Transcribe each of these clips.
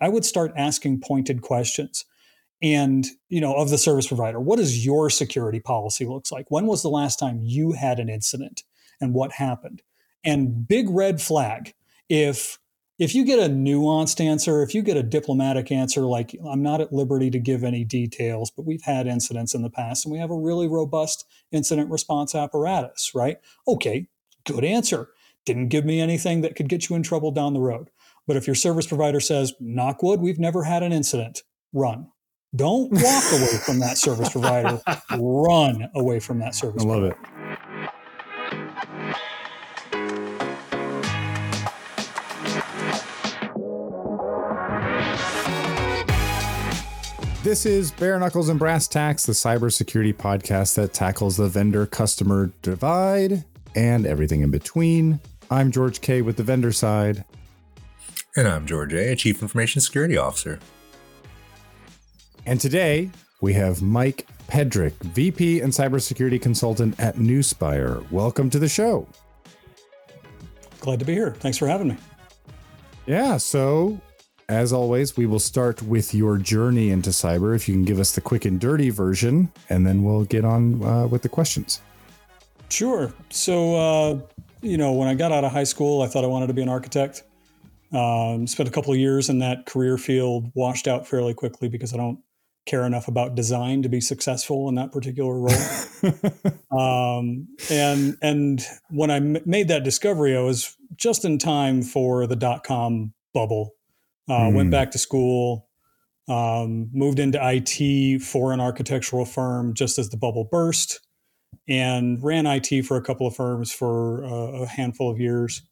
I would start asking pointed questions. And you know of the service provider what does your security policy looks like? When was the last time you had an incident and what happened? And big red flag if if you get a nuanced answer if you get a diplomatic answer like i'm not at liberty to give any details but we've had incidents in the past and we have a really robust incident response apparatus right? Okay good answer. Didn't give me anything that could get you in trouble down the road but if your service provider says knockwood we've never had an incident run don't walk away from that service provider. Run away from that service. I love provider. it. This is Bare Knuckles and Brass Tacks, the cybersecurity podcast that tackles the vendor customer divide and everything in between. I'm George K with the vendor side. And I'm George A, Chief Information Security Officer. And today we have Mike Pedrick, VP and Cybersecurity Consultant at Nuspire. Welcome to the show. Glad to be here. Thanks for having me. Yeah. So, as always, we will start with your journey into cyber. If you can give us the quick and dirty version, and then we'll get on uh, with the questions. Sure. So, uh, you know, when I got out of high school, I thought I wanted to be an architect. Um, spent a couple of years in that career field, washed out fairly quickly because I don't care enough about design to be successful in that particular role. um, and and when I m- made that discovery, I was just in time for the dot com bubble. Uh, mm. Went hmm. back to school, um, moved into IT for an architectural firm just as the bubble burst, and ran IT for a couple of firms for uh, a handful of years.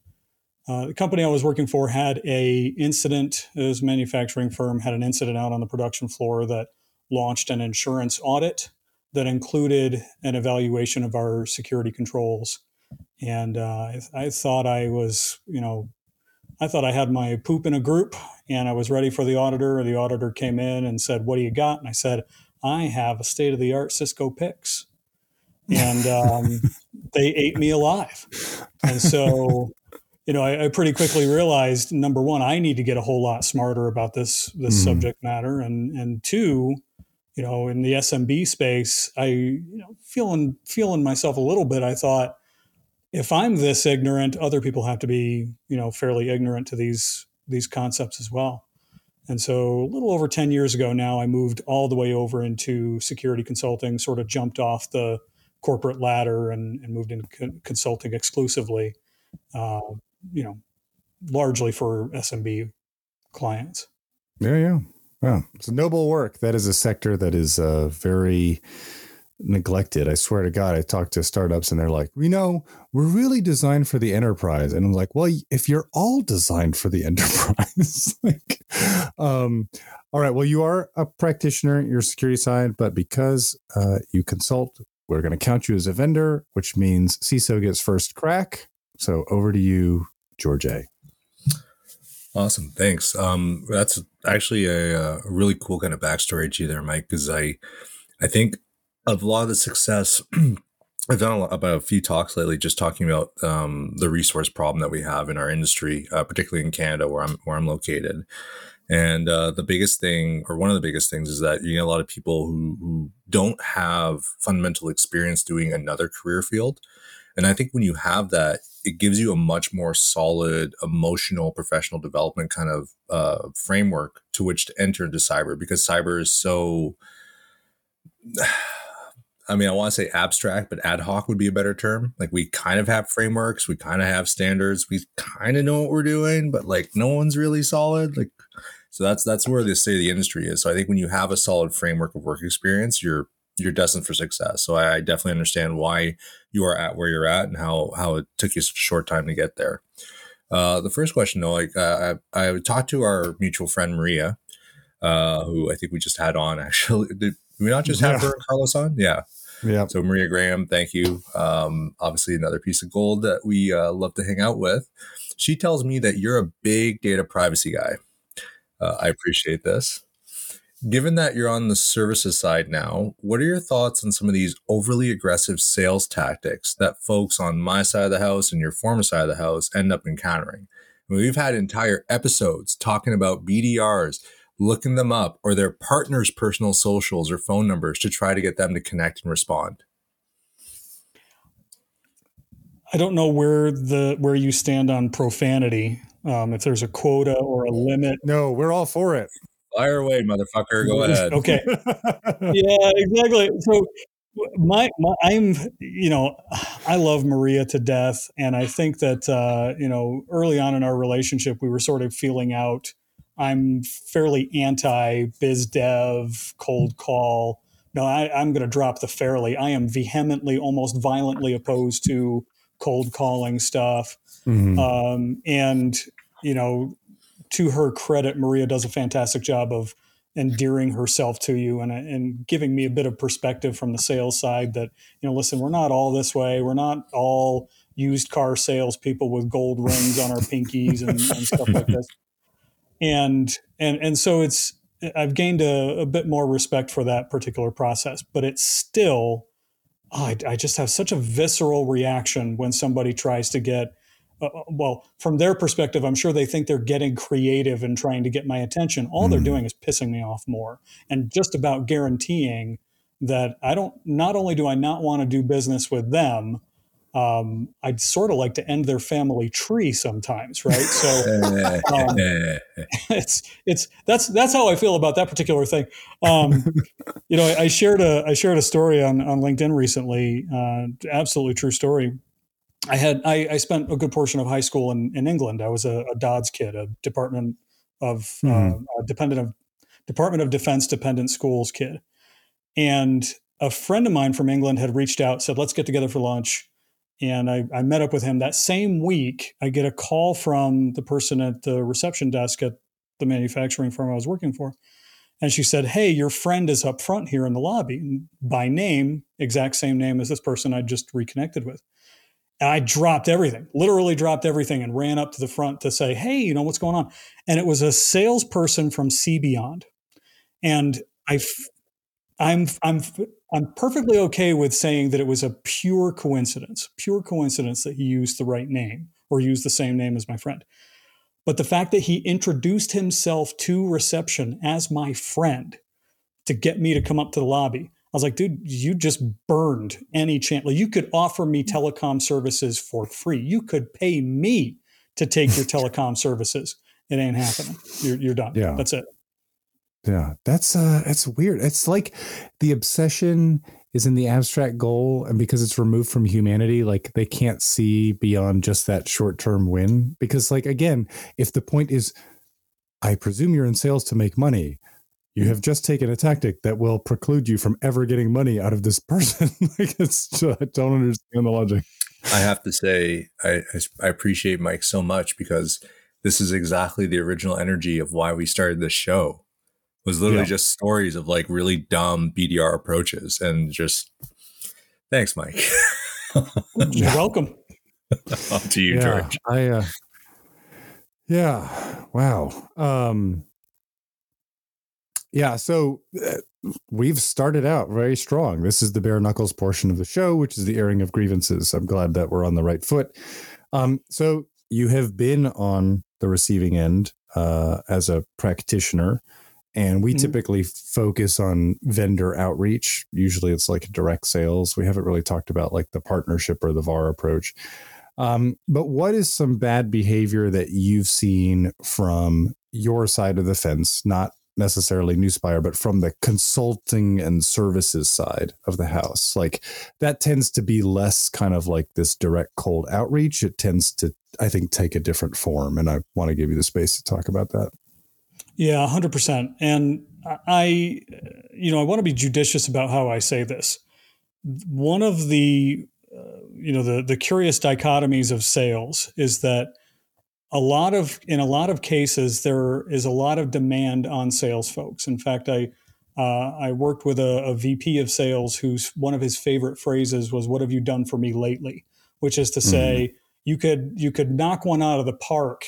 Uh, the company I was working for had a incident. It was a manufacturing firm had an incident out on the production floor that launched an insurance audit that included an evaluation of our security controls. And uh, I, I, thought I was, you know, I thought I had my poop in a group and I was ready for the auditor. The auditor came in and said, What do you got? And I said, I have a state of the art Cisco PIX. And um, they ate me alive. And so you know, I, I, pretty quickly realized number one, I need to get a whole lot smarter about this this mm. subject matter, and and two, you know, in the SMB space, I, you know, feeling feeling myself a little bit, I thought, if I'm this ignorant, other people have to be, you know, fairly ignorant to these these concepts as well. And so, a little over ten years ago now, I moved all the way over into security consulting. Sort of jumped off the corporate ladder and, and moved into con- consulting exclusively. Uh, you know, largely for SMB clients. Yeah, yeah. Wow, it's a noble work. That is a sector that is uh, very neglected. I swear to God, I talk to startups and they're like, you know, we're really designed for the enterprise. And I'm like, well, if you're all designed for the enterprise, like, um, all right, well, you are a practitioner, your security side, but because uh, you consult, we're going to count you as a vendor, which means CISO gets first crack. So over to you, George A. Awesome, thanks. Um, that's actually a, a, really cool kind of backstory to you there, Mike. Because I, I think of a lot of the success. I've done a lot, about a few talks lately, just talking about um, the resource problem that we have in our industry, uh, particularly in Canada, where I'm where I'm located. And uh, the biggest thing, or one of the biggest things, is that you get a lot of people who, who don't have fundamental experience doing another career field. And I think when you have that, it gives you a much more solid emotional professional development kind of uh, framework to which to enter into cyber because cyber is so I mean, I want to say abstract, but ad hoc would be a better term. Like we kind of have frameworks, we kind of have standards, we kind of know what we're doing, but like no one's really solid. Like so that's that's where the state of the industry is. So I think when you have a solid framework of work experience, you're you're destined for success. So I, I definitely understand why you are at where you're at and how how it took you such a short time to get there. Uh, the first question, though, like uh, I, I talked to our mutual friend Maria, uh, who I think we just had on. Actually, did we not just have her and Carlos on? Yeah, yeah. So Maria Graham, thank you. Um, obviously, another piece of gold that we uh, love to hang out with. She tells me that you're a big data privacy guy. Uh, I appreciate this. Given that you're on the services side now, what are your thoughts on some of these overly aggressive sales tactics that folks on my side of the house and your former side of the house end up encountering? We've had entire episodes talking about BDRs, looking them up, or their partner's personal socials or phone numbers to try to get them to connect and respond. I don't know where the where you stand on profanity. Um, if there's a quota or a limit. No, we're all for it. Fire away, motherfucker. Go ahead. okay. yeah, exactly. So my, my, I'm you know I love Maria to death, and I think that uh, you know early on in our relationship we were sort of feeling out. I'm fairly anti biz dev, cold call. No, I, I'm going to drop the fairly. I am vehemently, almost violently opposed to cold calling stuff. Mm-hmm. Um, and you know, to her credit, Maria does a fantastic job of endearing herself to you and, and giving me a bit of perspective from the sales side that, you know, listen, we're not all this way. We're not all used car salespeople with gold rings on our pinkies and, and, stuff like this. And, and, and so it's, I've gained a, a bit more respect for that particular process, but it's still, oh, I, I just have such a visceral reaction when somebody tries to get uh, uh, well, from their perspective, I'm sure they think they're getting creative and trying to get my attention. All mm. they're doing is pissing me off more and just about guaranteeing that I don't, not only do I not want to do business with them, um, I'd sort of like to end their family tree sometimes, right? So um, it's it's that's that's how I feel about that particular thing. Um, you know, I, I, shared a I shared a story on on LinkedIn recently, uh, absolutely true story, I had I, I, spent a good portion of high school in, in England. I was a, a DoDS kid, a Department of mm-hmm. uh, dependent of Department of Defense dependent schools kid, and a friend of mine from England had reached out, said, "Let's get together for lunch." And I, I met up with him that same week. I get a call from the person at the reception desk at the manufacturing firm I was working for, and she said, "Hey, your friend is up front here in the lobby by name, exact same name as this person I just reconnected with." And I dropped everything, literally dropped everything, and ran up to the front to say, "Hey, you know what's going on?" And it was a salesperson from CBeyond, and I, I'm, I'm, I'm perfectly okay with saying that it was a pure coincidence, pure coincidence that he used the right name or used the same name as my friend. But the fact that he introduced himself to reception as my friend to get me to come up to the lobby was like, dude, you just burned any chance. Like, you could offer me telecom services for free. You could pay me to take your telecom services. It ain't happening. You're, you're done. Yeah. That's it. Yeah. That's, uh, it's weird. It's like the obsession is in the abstract goal. And because it's removed from humanity, like they can't see beyond just that short term win. Because, like, again, if the point is, I presume you're in sales to make money you have just taken a tactic that will preclude you from ever getting money out of this person. like it's just, I don't understand the logic. I have to say, I, I appreciate Mike so much because this is exactly the original energy of why we started this show. It was literally yeah. just stories of like really dumb BDR approaches and just thanks, Mike. You're welcome. to you, yeah, George. I, uh, yeah. Wow. Um, yeah, so uh, we've started out very strong. This is the bare knuckles portion of the show, which is the airing of grievances. I'm glad that we're on the right foot. Um, so you have been on the receiving end uh, as a practitioner, and we mm-hmm. typically focus on vendor outreach. Usually, it's like direct sales. We haven't really talked about like the partnership or the VAR approach. Um, but what is some bad behavior that you've seen from your side of the fence, not necessarily Nuspire, but from the consulting and services side of the house. Like that tends to be less kind of like this direct cold outreach. It tends to, I think, take a different form. And I want to give you the space to talk about that. Yeah, 100%. And I, you know, I want to be judicious about how I say this. One of the, uh, you know, the, the curious dichotomies of sales is that a lot of in a lot of cases there is a lot of demand on sales folks. In fact, I uh, I worked with a, a, VP of sales whose one of his favorite phrases was "What have you done for me lately?" Which is to say, mm-hmm. you could you could knock one out of the park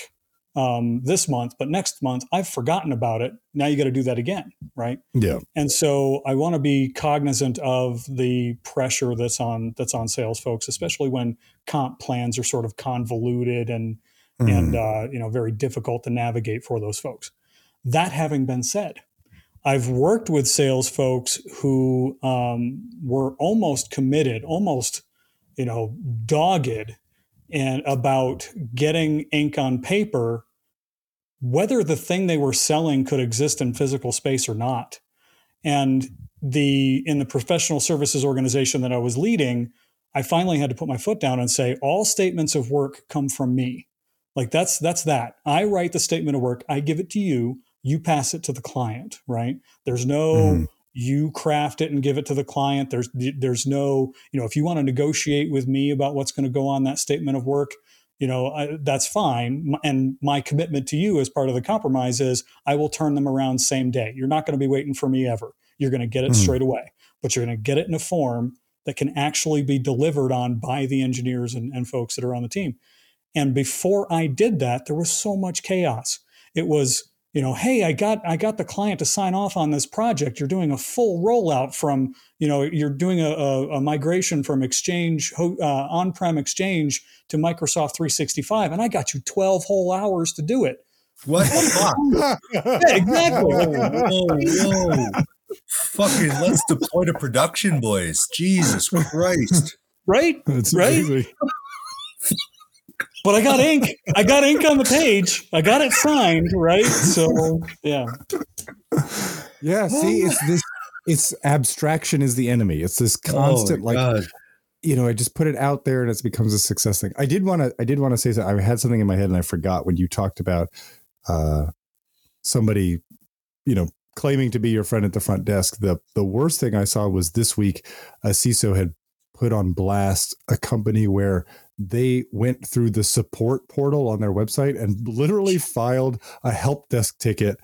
um, this month, but next month I've forgotten about it. Now you got to do that again, right? Yeah. And so I want to be cognizant of the pressure that's on that's on sales folks, especially when comp plans are sort of convoluted and mm. and uh, you know very difficult to navigate for those folks. That having been said, I've worked with sales folks who um, were almost committed, almost you know dogged, and about getting ink on paper, whether the thing they were selling could exist in physical space or not. And the in the professional services organization that I was leading, I finally had to put my foot down and say all statements of work come from me. Like that's that's that. I write the statement of work, I give it to you, you pass it to the client, right? There's no mm. you craft it and give it to the client. There's there's no, you know, if you want to negotiate with me about what's going to go on that statement of work, you know, I, that's fine. And my commitment to you as part of the compromise is I will turn them around same day. You're not going to be waiting for me ever. You're going to get it mm. straight away, but you're going to get it in a form that can actually be delivered on by the engineers and, and folks that are on the team. And before I did that, there was so much chaos. It was, you know, hey, I got I got the client to sign off on this project. You're doing a full rollout from, you know, you're doing a, a, a migration from Exchange uh, on-prem Exchange to Microsoft 365, and I got you 12 whole hours to do it. What the fuck? yeah, exactly. whoa, whoa. Fucking let's deploy to production, boys. Jesus Christ. Right? That's right? Amazing. But I got ink. I got ink on the page. I got it signed, right? So yeah. Yeah, see, it's this it's abstraction is the enemy. It's this oh constant oh like God. you know, I just put it out there and it becomes a success thing. I did want to I did want to say that I had something in my head and I forgot when you talked about uh somebody you know claiming to be your friend at the front desk. The the worst thing I saw was this week a CISO had put on blast a company where they went through the support portal on their website and literally filed a help desk ticket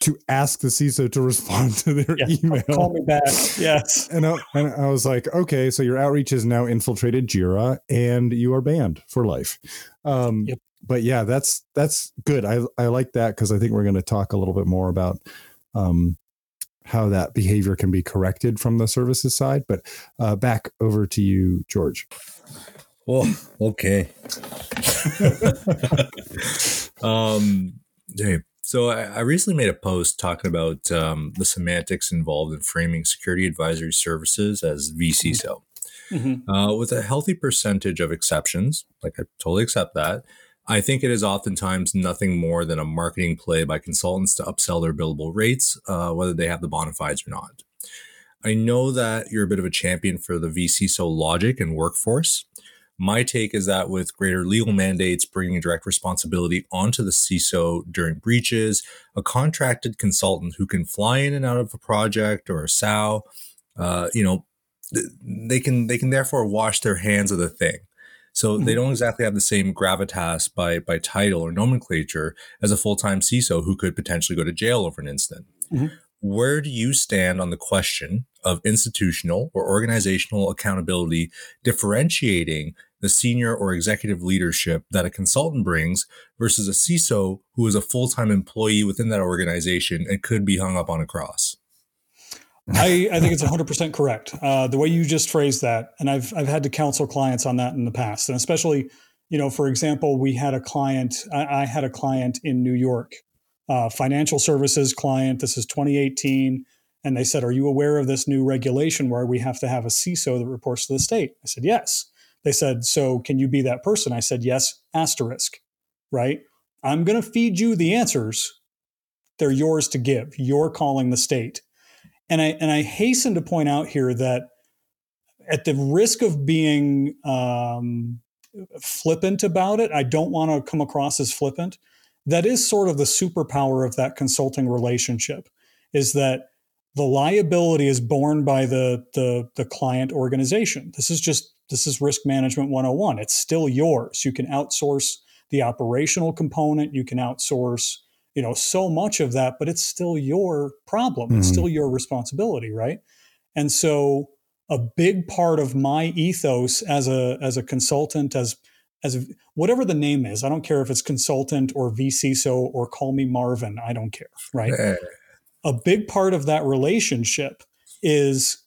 to ask the CISO to respond to their yeah, email. Call me back. Yes. And I, and I was like, okay, so your outreach has now infiltrated Jira and you are banned for life. Um, yep. But yeah, that's that's good. I I like that because I think we're going to talk a little bit more about um, how that behavior can be corrected from the services side. But uh, back over to you, George. Well, okay. um, hey, so I, I, recently made a post talking about um, the semantics involved in framing security advisory services as vCISO. Mm-hmm. Uh, with a healthy percentage of exceptions, like I totally accept that, I think it is oftentimes nothing more than a marketing play by consultants to upsell their billable rates, uh, whether they have the bona fides or not. I know that you're a bit of a champion for the vCISO logic and workforce. My take is that with greater legal mandates bringing direct responsibility onto the CISO during breaches, a contracted consultant who can fly in and out of a project or a SOW, uh, you know, they can they can therefore wash their hands of the thing. So mm-hmm. they don't exactly have the same gravitas by by title or nomenclature as a full time CISO who could potentially go to jail over an incident. Mm-hmm. Where do you stand on the question of institutional or organizational accountability differentiating the senior or executive leadership that a consultant brings versus a CISO who is a full time employee within that organization and could be hung up on a cross? I, I think it's 100% correct. Uh, the way you just phrased that, and I've, I've had to counsel clients on that in the past. And especially, you know, for example, we had a client, I, I had a client in New York, uh, financial services client. This is 2018. And they said, Are you aware of this new regulation where we have to have a CISO that reports to the state? I said, Yes. They said, So can you be that person? I said, Yes, asterisk, right? I'm going to feed you the answers. They're yours to give. You're calling the state. And I and I hasten to point out here that at the risk of being um, flippant about it, I don't want to come across as flippant. That is sort of the superpower of that consulting relationship, is that the liability is borne by the, the the client organization. This is just this is risk management 101. It's still yours. You can outsource the operational component. You can outsource you know so much of that but it's still your problem mm-hmm. it's still your responsibility right and so a big part of my ethos as a as a consultant as as a, whatever the name is i don't care if it's consultant or vciso or call me marvin i don't care right a big part of that relationship is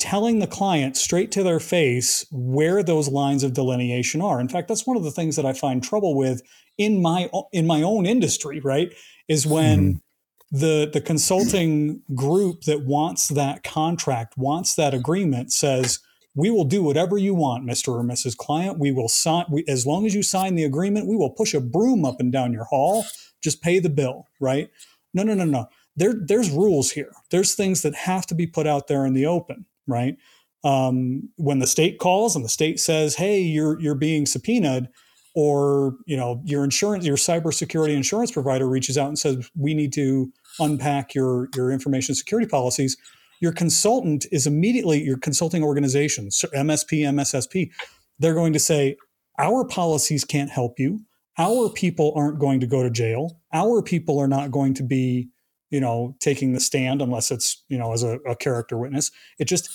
telling the client straight to their face where those lines of delineation are. In fact, that's one of the things that I find trouble with in my in my own industry, right? Is when mm-hmm. the the consulting group that wants that contract, wants that agreement says, "We will do whatever you want, Mr. or Mrs. Client. We will sign we, as long as you sign the agreement, we will push a broom up and down your hall. Just pay the bill, right?" No, no, no, no. There, there's rules here. There's things that have to be put out there in the open right? Um, when the state calls and the state says, "Hey, you're you're being subpoenaed," or you know your insurance, your cybersecurity insurance provider reaches out and says, "We need to unpack your your information security policies." Your consultant is immediately your consulting organization, MSP, MSSP. They're going to say, "Our policies can't help you. Our people aren't going to go to jail. Our people are not going to be." you know, taking the stand unless it's, you know, as a, a character witness. It just,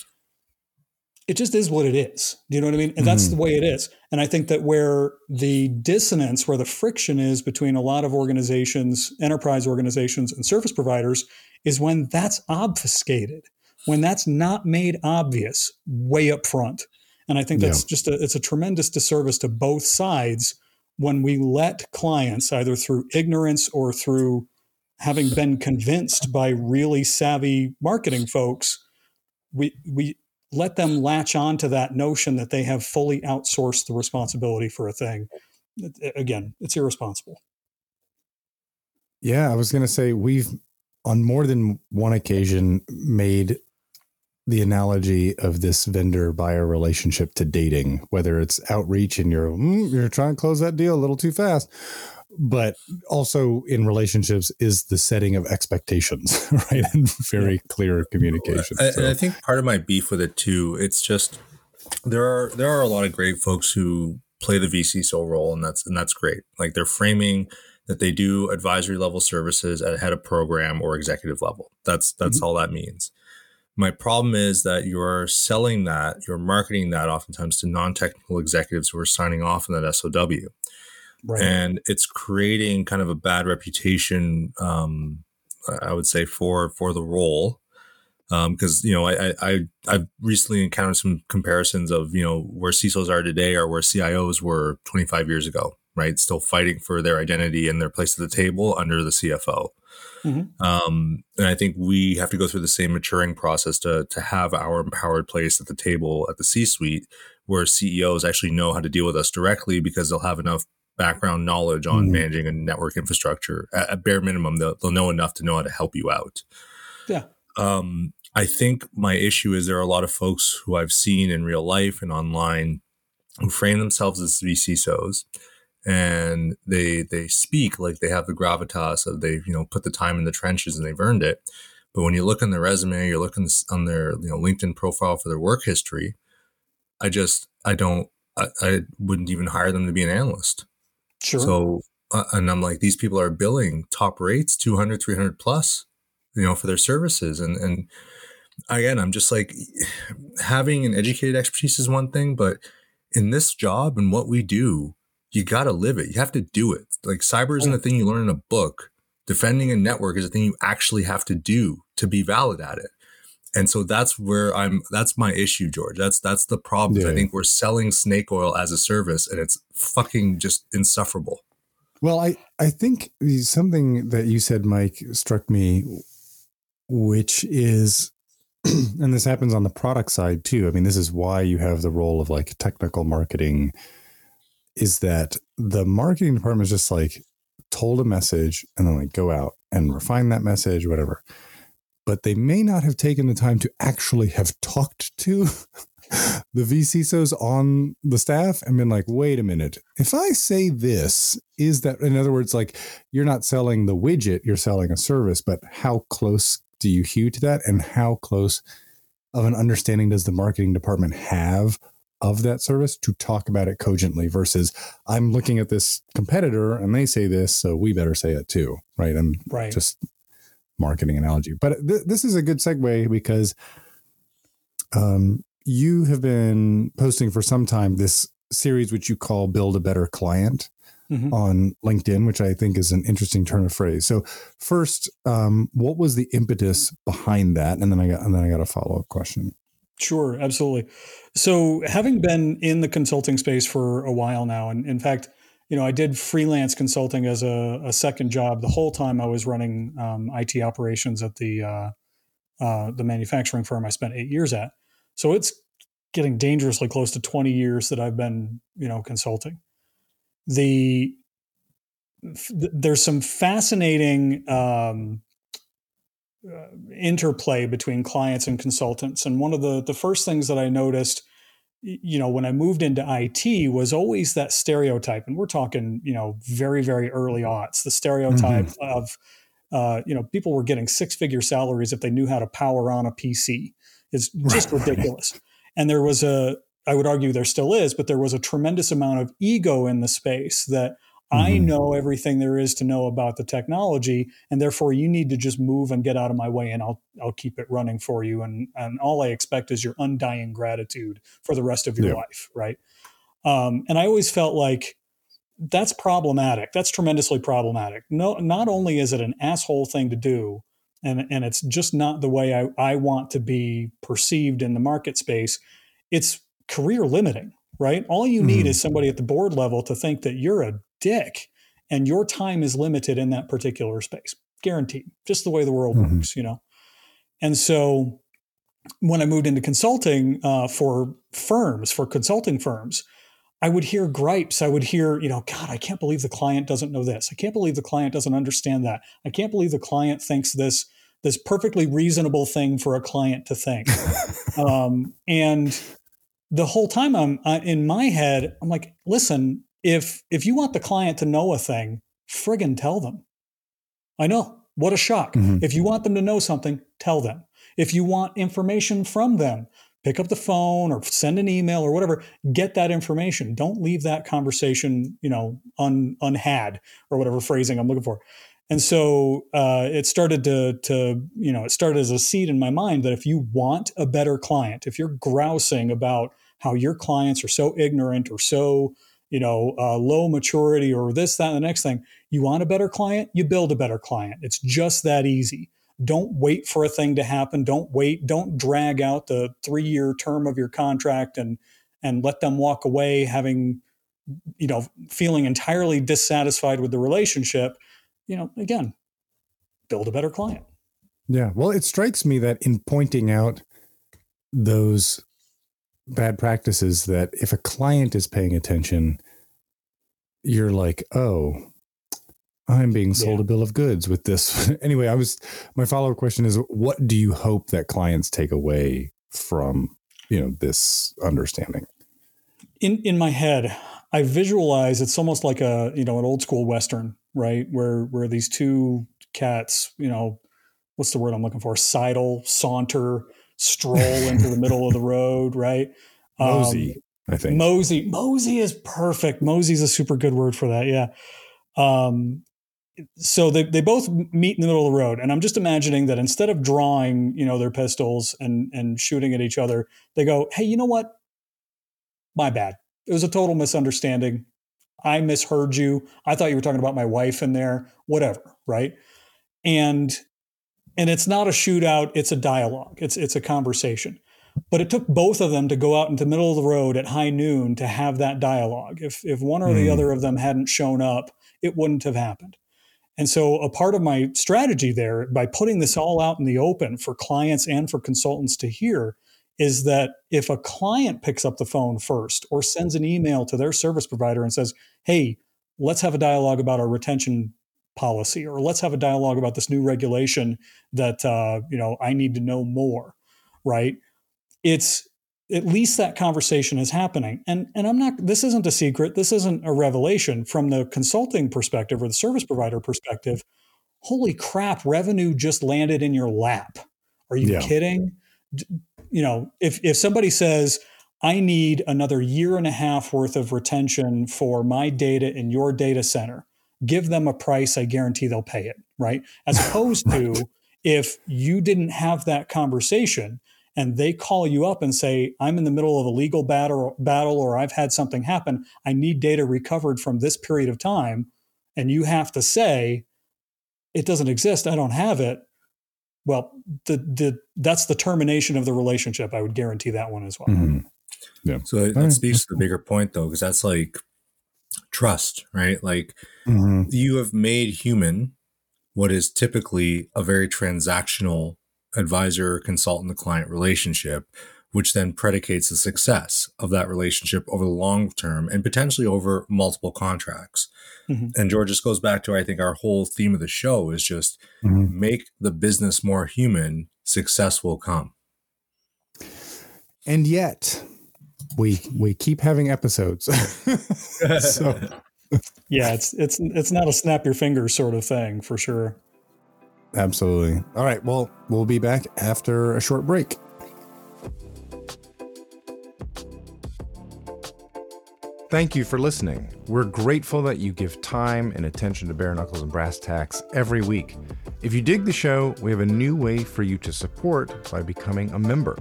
it just is what it is. Do you know what I mean? And that's mm-hmm. the way it is. And I think that where the dissonance, where the friction is between a lot of organizations, enterprise organizations, and service providers is when that's obfuscated, when that's not made obvious way up front. And I think that's yeah. just a, it's a tremendous disservice to both sides when we let clients, either through ignorance or through having been convinced by really savvy marketing folks, we we let them latch on to that notion that they have fully outsourced the responsibility for a thing. Again, it's irresponsible. Yeah, I was going to say we've on more than one occasion made the analogy of this vendor buyer relationship to dating, whether it's outreach and you're mm, you're trying to close that deal a little too fast, but also in relationships is the setting of expectations, right? And very clear communication. I, so. I think part of my beef with it too, it's just there are there are a lot of great folks who play the vCISO role, and that's and that's great. Like they're framing that they do advisory level services at head of program or executive level. That's that's mm-hmm. all that means. My problem is that you're selling that, you're marketing that oftentimes to non-technical executives who are signing off on that SOW. Right. And it's creating kind of a bad reputation, um, I would say, for for the role. Because um, you know, I, I I've recently encountered some comparisons of you know where CISOs are today or where CIOs were 25 years ago, right? Still fighting for their identity and their place at the table under the CFO. Mm-hmm. Um, and I think we have to go through the same maturing process to to have our empowered place at the table at the C-suite, where CEOs actually know how to deal with us directly because they'll have enough background knowledge on mm. managing a network infrastructure. At, at bare minimum, they'll, they'll, know enough to know how to help you out. Yeah. Um, I think my issue is there are a lot of folks who I've seen in real life and online who frame themselves as vCISOs and they they speak like they have the gravitas of they've you know put the time in the trenches and they've earned it. But when you look on their resume, you're looking on their you know LinkedIn profile for their work history. I just I don't I, I wouldn't even hire them to be an analyst. Sure. So, uh, and I'm like, these people are billing top rates, 200, 300 plus, you know, for their services. And, and again, I'm just like, having an educated expertise is one thing, but in this job and what we do, you got to live it. You have to do it. Like cyber isn't a thing you learn in a book. Defending a network is a thing you actually have to do to be valid at it. And so that's where I'm that's my issue, George. That's that's the problem. Yeah. I think we're selling snake oil as a service and it's fucking just insufferable. Well, I I think something that you said Mike struck me which is and this happens on the product side too. I mean, this is why you have the role of like technical marketing is that the marketing department is just like told a message and then like go out and refine that message, whatever but they may not have taken the time to actually have talked to the vCISOs on the staff and been like, wait a minute, if I say this, is that, in other words, like you're not selling the widget, you're selling a service, but how close do you hew to that? And how close of an understanding does the marketing department have of that service to talk about it cogently versus I'm looking at this competitor and they say this, so we better say it too, right? I'm right. just marketing analogy. But th- this is a good segue because um, you have been posting for some time this series, which you call Build a Better Client. Mm-hmm. On LinkedIn, which I think is an interesting turn of phrase. So, first, um, what was the impetus behind that? And then I got, and then I got a follow up question. Sure, absolutely. So, having been in the consulting space for a while now, and in fact, you know, I did freelance consulting as a, a second job the whole time I was running um, IT operations at the uh, uh, the manufacturing firm I spent eight years at. So it's getting dangerously close to 20 years that I've been, you know, consulting. The there's some fascinating um, uh, interplay between clients and consultants, and one of the the first things that I noticed you know, when I moved into IT was always that stereotype, and we're talking, you know, very, very early aughts, the stereotype mm-hmm. of, uh, you know, people were getting six figure salaries if they knew how to power on a PC. It's just right, ridiculous. Right. And there was a, I would argue there still is, but there was a tremendous amount of ego in the space that Mm-hmm. I know everything there is to know about the technology, and therefore you need to just move and get out of my way, and I'll I'll keep it running for you. And and all I expect is your undying gratitude for the rest of your yeah. life, right? Um, and I always felt like that's problematic. That's tremendously problematic. No, not only is it an asshole thing to do, and and it's just not the way I, I want to be perceived in the market space. It's career limiting, right? All you need mm-hmm. is somebody at the board level to think that you're a dick and your time is limited in that particular space guaranteed just the way the world mm-hmm. works you know? And so when i moved into consulting uh, for firms for consulting firms i would hear gripes. I would hear you know god i can't believe the client doesn't know this. I can't believe the client doesn't understand that. I can't believe the client thinks this this perfectly reasonable thing for a client to think. Um, and the whole time i'm I, in my head i'm like listen if if you want the client to know a thing, friggin' tell them. I know. What a shock. Mm-hmm. If you want them to know something, tell them. If you want information from them, pick up the phone or send an email or whatever, get that information. Don't leave that conversation, you know, un, unhad or whatever phrasing I'm looking for. And so uh, it started to, to, you know, it started as a seed in my mind that if you want a better client, if you're grousing about how your clients are so ignorant or so you know, uh, low maturity or this, that, and the next thing. You want a better client, you build a better client. It's just that easy. Don't wait for a thing to happen. Don't wait. Don't drag out the three-year term of your contract and and let them walk away having, you know, feeling entirely dissatisfied with the relationship. You know, again, build a better client. Yeah. Well, it strikes me that in pointing out those bad practices that if a client is paying attention, you're like, oh, I'm being sold yeah. a bill of goods with this. anyway, I was my follow up question is what do you hope that clients take away from, you know, this understanding? In in my head, I visualize it's almost like a, you know, an old school western, right? Where where these two cats, you know, what's the word I'm looking for? Sidle, saunter, stroll into the middle of the road, right? Mosey, um, I think. Mosey. Mosey is perfect. Mosey's a super good word for that. Yeah. Um, so they, they both meet in the middle of the road and i'm just imagining that instead of drawing you know their pistols and and shooting at each other they go hey you know what my bad it was a total misunderstanding i misheard you i thought you were talking about my wife in there whatever right and and it's not a shootout it's a dialogue it's it's a conversation but it took both of them to go out into the middle of the road at high noon to have that dialogue if if one or mm. the hmm. other of them hadn't shown up it wouldn't have happened and so a part of my strategy there by putting this all out in the open for clients and for consultants to hear is that if a client picks up the phone first or sends an email to their service provider and says hey let's have a dialogue about our retention policy or let's have a dialogue about this new regulation that uh, you know i need to know more right? It's at least that conversation is happening. And and i'm not this isn't a secret. This isn't a revelation. From the consulting perspective or the service provider perspective holy crap revenue just landed in your lap. Are you yeah. kidding? You know if if somebody says i need another year and a half worth of retention for my data in your data center give them a price, I guarantee they'll pay it, right? As opposed right. to if you didn't have that conversation and they call you up and say, I'm in the middle of a legal battle, battle or I've had something happen, I need data recovered from this period of time. And you have to say, it doesn't exist, I don't have it. well, the the that's the termination of the relationship. I would guarantee that one as well. Mhm. Yeah. So that Alright. speaks to the bigger point though, because that's like trust, right? Like Mhm. you have made human what is typically a very transactional advisor consultant the client relationship which then predicates the success of that relationship over the long term and potentially over multiple contracts Mhm. and george just goes back to i think our whole theme of the show is just Mhm. make the business more human success will come And yet, we we keep having episodes. so Yeah, it's it's it's not a snap your fingers sort of thing for sure. absolutely. All right. Well, we'll be back after a short break. Thank you for listening. We're grateful that you give time and attention to Bare Knuckles and Brass Tacks every week. If you dig the show, we have a new way for you to support by becoming a member.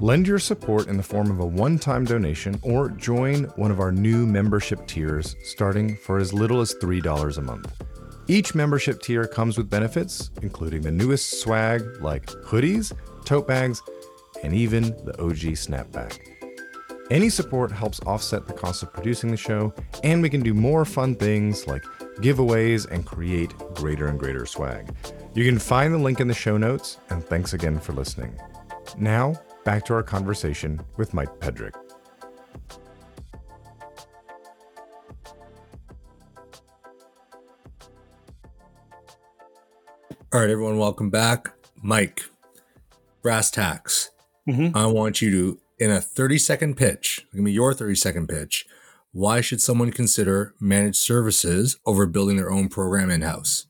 Lend your support in the form of a one time donation or join one of our new membership tiers starting for as little as $3 a month. Each membership tier comes with benefits, including the newest swag like hoodies, tote bags, and even the OG snapback. Any support helps offset the cost of producing the show, and we can do more fun things like giveaways and create greater and greater swag. You can find the link in the show notes, and thanks again for listening. Now, back to our conversation with Mike Pedrick. all right everyone welcome back mike brass tacks Mhm. i want you to in a 30 second pitch give me your 30 second pitch why should someone consider managed services over building their own program in-house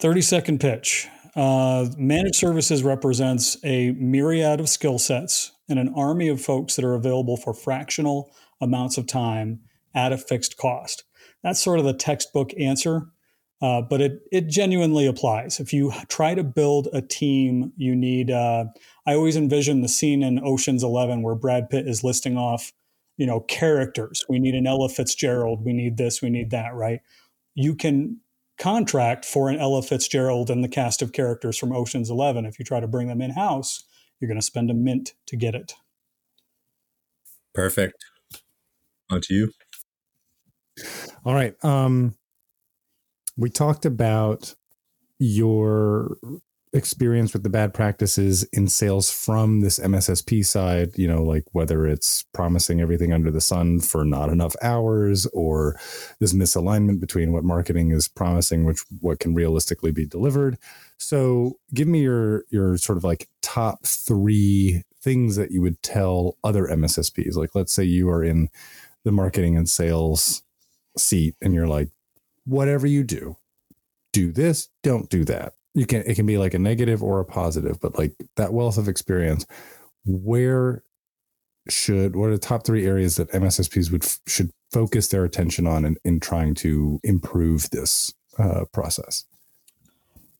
30 second pitch. Uh, managed services represents a myriad of skill sets and an army of folks that are available for fractional amounts of time at a fixed cost. That's sort of the textbook answer, uh, but it, it genuinely applies. If you try to build a team, you need, uh, I always envision the scene in Ocean's 11 where Brad Pitt is listing off, you know, characters. We need an Ella Fitzgerald. We need this. We need that, right? You can contract for an Ella Fitzgerald and the cast of characters from Ocean's 11. If you try to bring them in house, you're going to spend a mint to get it. perfect on to you All right. Um, we talked about your experience with the bad practices in sales from this MSSP side, you know, like whether it's promising everything under the sun for not enough hours or this misalignment between what marketing is promising, which what can realistically be delivered. So give me your your sort of like top three things that you would tell other MSSPs. Like let's say you are in the marketing and sales seat and you're like, whatever you do, do this, don't do that. You can it can be like a negative or a positive, but like that wealth of experience, where should what are the top three areas that MSSPs would should focus their attention on in, in trying to improve this uh, process?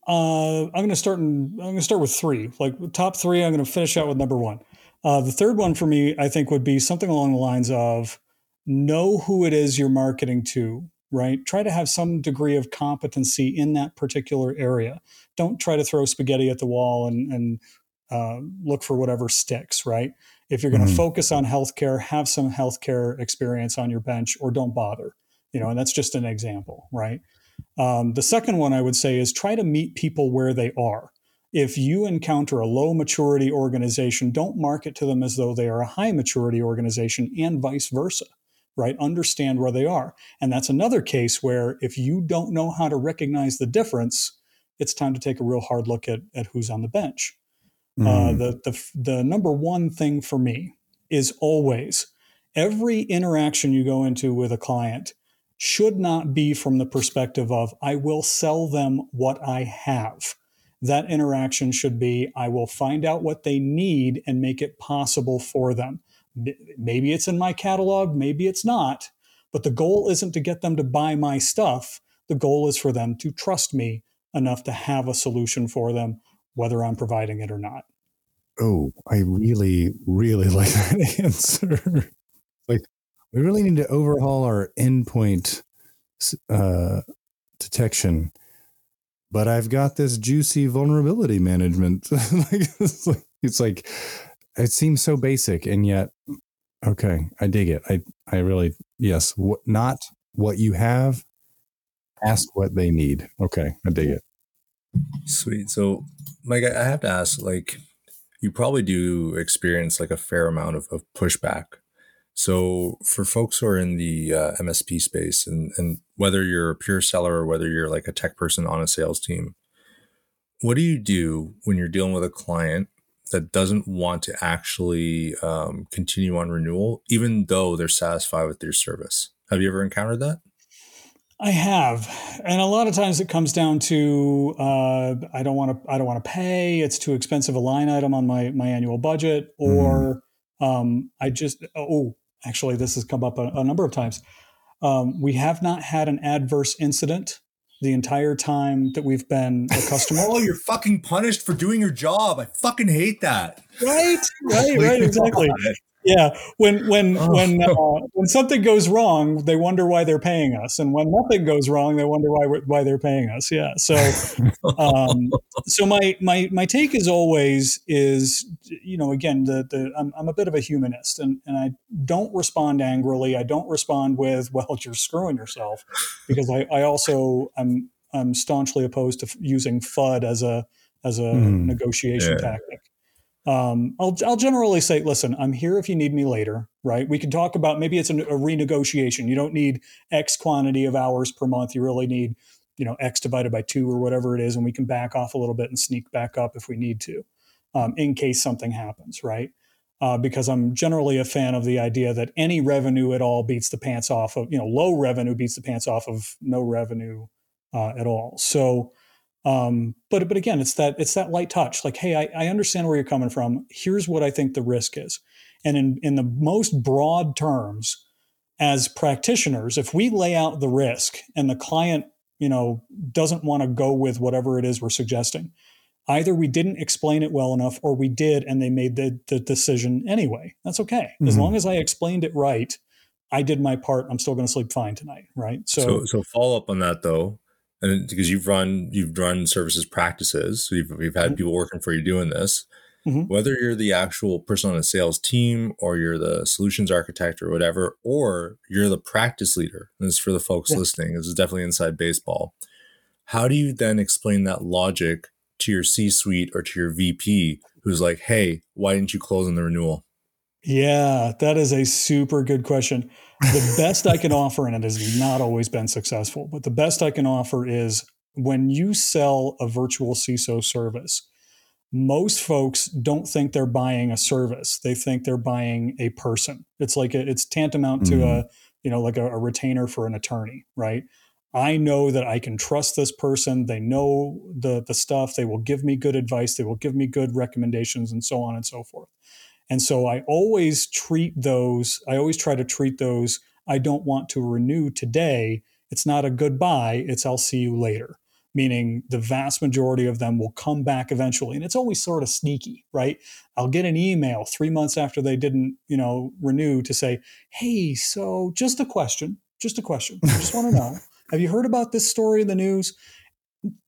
Uh, I'm going to start. In, I'm going to start with three. Like top three, I'm going to finish out with number one. Uh, the third one for me, I think, would be something along the lines of know who it is you're marketing to. Right. Try to have some degree of competency in that particular area. Don't try to throw spaghetti at the wall and and uh, look for whatever sticks. Right. If you're going to Mhm. focus on healthcare, have some healthcare experience on your bench, or don't bother. You know, and that's just an example. Right. Um, the second one I would say is try to meet people where they are. If you encounter a low maturity organization, don't market to them as though they are a high maturity organization and vice versa, right? Understand where they are. And that's another case where if you don't know how to recognize the difference, it's time to take a real hard look at, at who's on the bench. Uh, Mm. the, the, the number one thing for me is always every interaction you go into with a client should not be from the perspective of, I will sell them what I have. That interaction should be, I will find out what they need and make it possible for them. Maybe it's in my catalog, maybe it's not, but the goal isn't to get them to buy my stuff. The goal is for them to trust me enough to have a solution for them, whether I'm providing it or not. Oh, I really, really like that answer. like, we really need to overhaul our endpoint uh, detection. but I've got this juicy vulnerability management. it's, like, it's like it seems so basic, and yet, okay, I dig it. I I really yes, what, not what you have. Ask what they need. Okay, I dig it. Sweet. So, Mike, I have to ask, like, you probably do experience like a fair amount of, of pushback. So, for folks who are in the uh, MSP space, and and whether you're a pure seller or whether you're like a tech person on a sales team, what do you do when you're dealing with a client that doesn't want to actually um, continue on renewal, even though they're satisfied with your service? Have you ever encountered that? I have, and a lot of times it comes down to uh, I don't want to I don't want to pay. It's too expensive a line item on my my annual budget, or mm. um, I just oh actually this has come up a, a number of times. Um, we have not had an adverse incident the entire time that we've been a customer. oh, you're fucking punished for doing your job. I fucking hate that. Right, right, right, exactly yeah when when oh. when uh, when something goes wrong they wonder why they're paying us and when nothing goes wrong they wonder why why they're paying us yeah so um, so my my my take is always is you know again the the I'm, I'm a bit of a humanist and and I don't respond angrily I don't respond with well you're screwing yourself because I I also I'm I'm staunchly opposed to using FUD as a as a mm. negotiation yeah. tactic um, I'll, I'll generally say, listen, I'm here if you need me later, right? We can talk about maybe it's a, a renegotiation. You don't need X quantity of hours per month. You really need, you know, X divided by two or whatever it is. And we can back off a little bit and sneak back up if we need to, um, in case something happens, right? Uh, because I'm generally a fan of the idea that any revenue at all beats the pants off of, you know, low revenue beats the pants off of no revenue uh, at all. So, um, but but again, it's that it's that light touch. Like, hey, I, I understand where you're coming from. Here's what I think the risk is. And in in the most broad terms, as practitioners, if we lay out the risk and the client, you know, doesn't want to go with whatever it is we're suggesting, either we didn't explain it well enough or we did and they made the, the decision anyway. That's okay. Mm-hmm. As long as I explained it right, I did my part. I'm still going to sleep fine tonight. Right. So, so, so follow up on that though and because you've run you've run services practices, so you've, you've had mm-hmm. people working for you doing this. Mm-hmm. Whether you're the actual person on a sales team or you're the solutions architect or whatever, or you're the practice leader, and this is for the folks yeah. listening, this is definitely inside baseball. How do you then explain that logic to your C suite or to your VP who's like, hey, why didn't you close on the renewal? Yeah, that is a super good question. The best I can offer, and it has not always been successful, but the best I can offer is when you sell a virtual CISO service, most folks don't think they're buying a service. They think they're buying a person. It's like a, it's tantamount mm-hmm. to a, you know, like a, a retainer for an attorney, right? I know that I can trust this person. They know the the stuff. They will give me good advice. They will give me good recommendations, and so on and so forth. And so I always treat those, I always try to treat those, I don't want to renew today. It's not a goodbye, it's I'll see you later. Meaning the vast majority of them will come back eventually. And it's always sort of sneaky, right? I'll get an email three months after they didn't, you know, renew to say, hey, so just a question, just a question. I just want to know. Have you heard about this story in the news?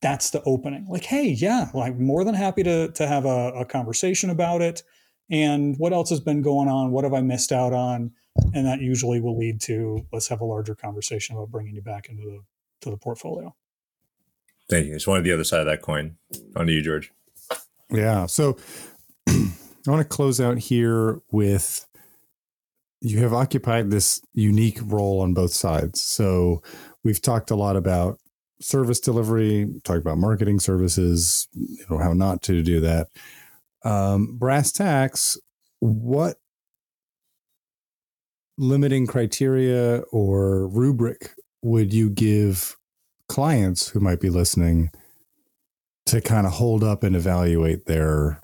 That's the opening. Like, hey, yeah, I'm more than happy to, to have a, a conversation about it and what else has been going on? What have i missed out on? And that usually will lead to let's have a larger conversation about bringing you back into the to the portfolio. Thank you. It's one of the other side of that coin. On to you george. Yeah. So i want to close out here with you have occupied this unique role on both sides. So we've talked a lot about service delivery talked about marketing services you know how not to do that um, brass tacks, what limiting criteria or rubric would you give clients who might be listening to kind of hold up and evaluate their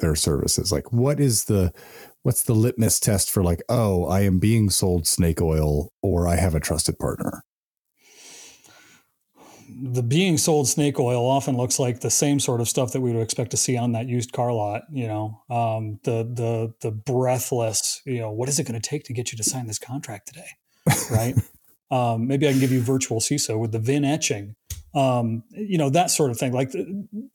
their services? Like what is the what's the litmus test for like oh i am being sold snake oil or i have a trusted partner the being sold snake oil often looks like the same sort of stuff that we would expect to see on that used car lot. You know, um, the the the breathless. You know, what is it going to take to get you to sign this contract today? Right. um, maybe I can give you virtual CISO with the VIN etching. um, you know that sort of thing. Like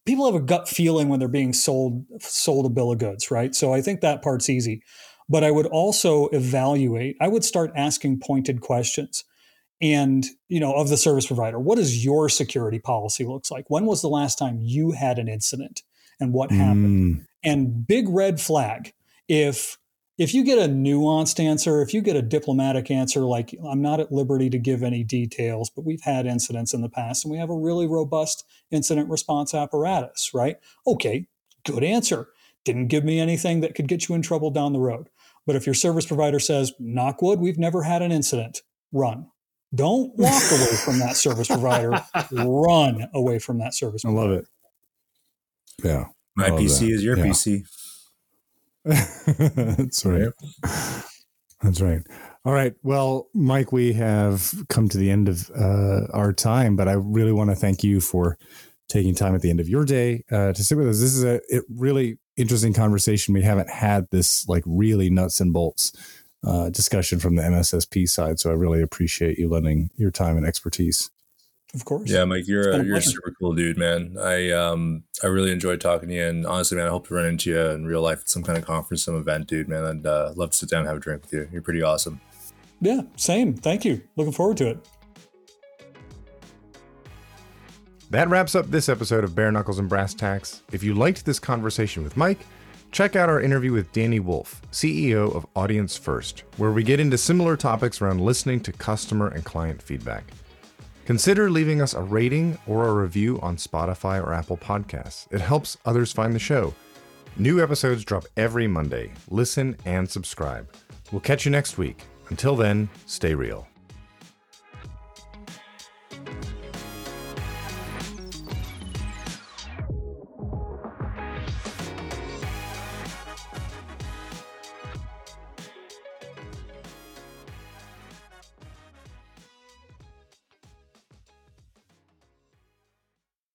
people have a gut feeling when they're being sold sold a bill of goods, right? So I think that part's easy. But I would also evaluate. I would start asking pointed questions, and you know of the service provider. What does your security policy looks like? When was the last time you had an incident, and what happened? Mm. And big red flag if if you get a nuanced answer, if you get a diplomatic answer, like I'm not at liberty to give any details, but we've had incidents in the past and we have a really robust incident response apparatus, right? Okay, good answer. Didn't give me anything that could get you in trouble down the road. But if your service provider says, knock wood, we've never had an incident, run. Don't walk away from that service provider. Run away from that service provider. I love it. Yeah. My PC that. is your yeah. PC. That's right. That's right. All right. Well, Mike, we have come to the end of uh, our time, but I really want to thank you for taking time at the end of your day uh, to sit with us. This is a really interesting conversation. We haven't had this like really nuts and bolts uh, discussion from the MSSP side, so I really appreciate you lending your time and expertise. Of course. Yeah, Mike, you're a, you're a super cool dude, man. I um I really enjoyed talking to you, and honestly, man, I hope to run into you in real life at some kind of conference, some event, dude, man. I'd uh, love to sit down and have a drink with you. You're pretty awesome. Yeah, same. Thank you. Looking forward to it. That wraps up this episode of Bare Knuckles and Brass Tacks. If you liked this conversation with Mike, check out our interview with Dani Woolf, CEO of Audience First, where we get into similar topics around listening to customer and client feedback. Consider leaving us a rating or a review on Spotify or Apple Podcasts. It helps others find the show. New episodes drop every Monday. Listen and subscribe. We'll catch you next week. Until then, stay real.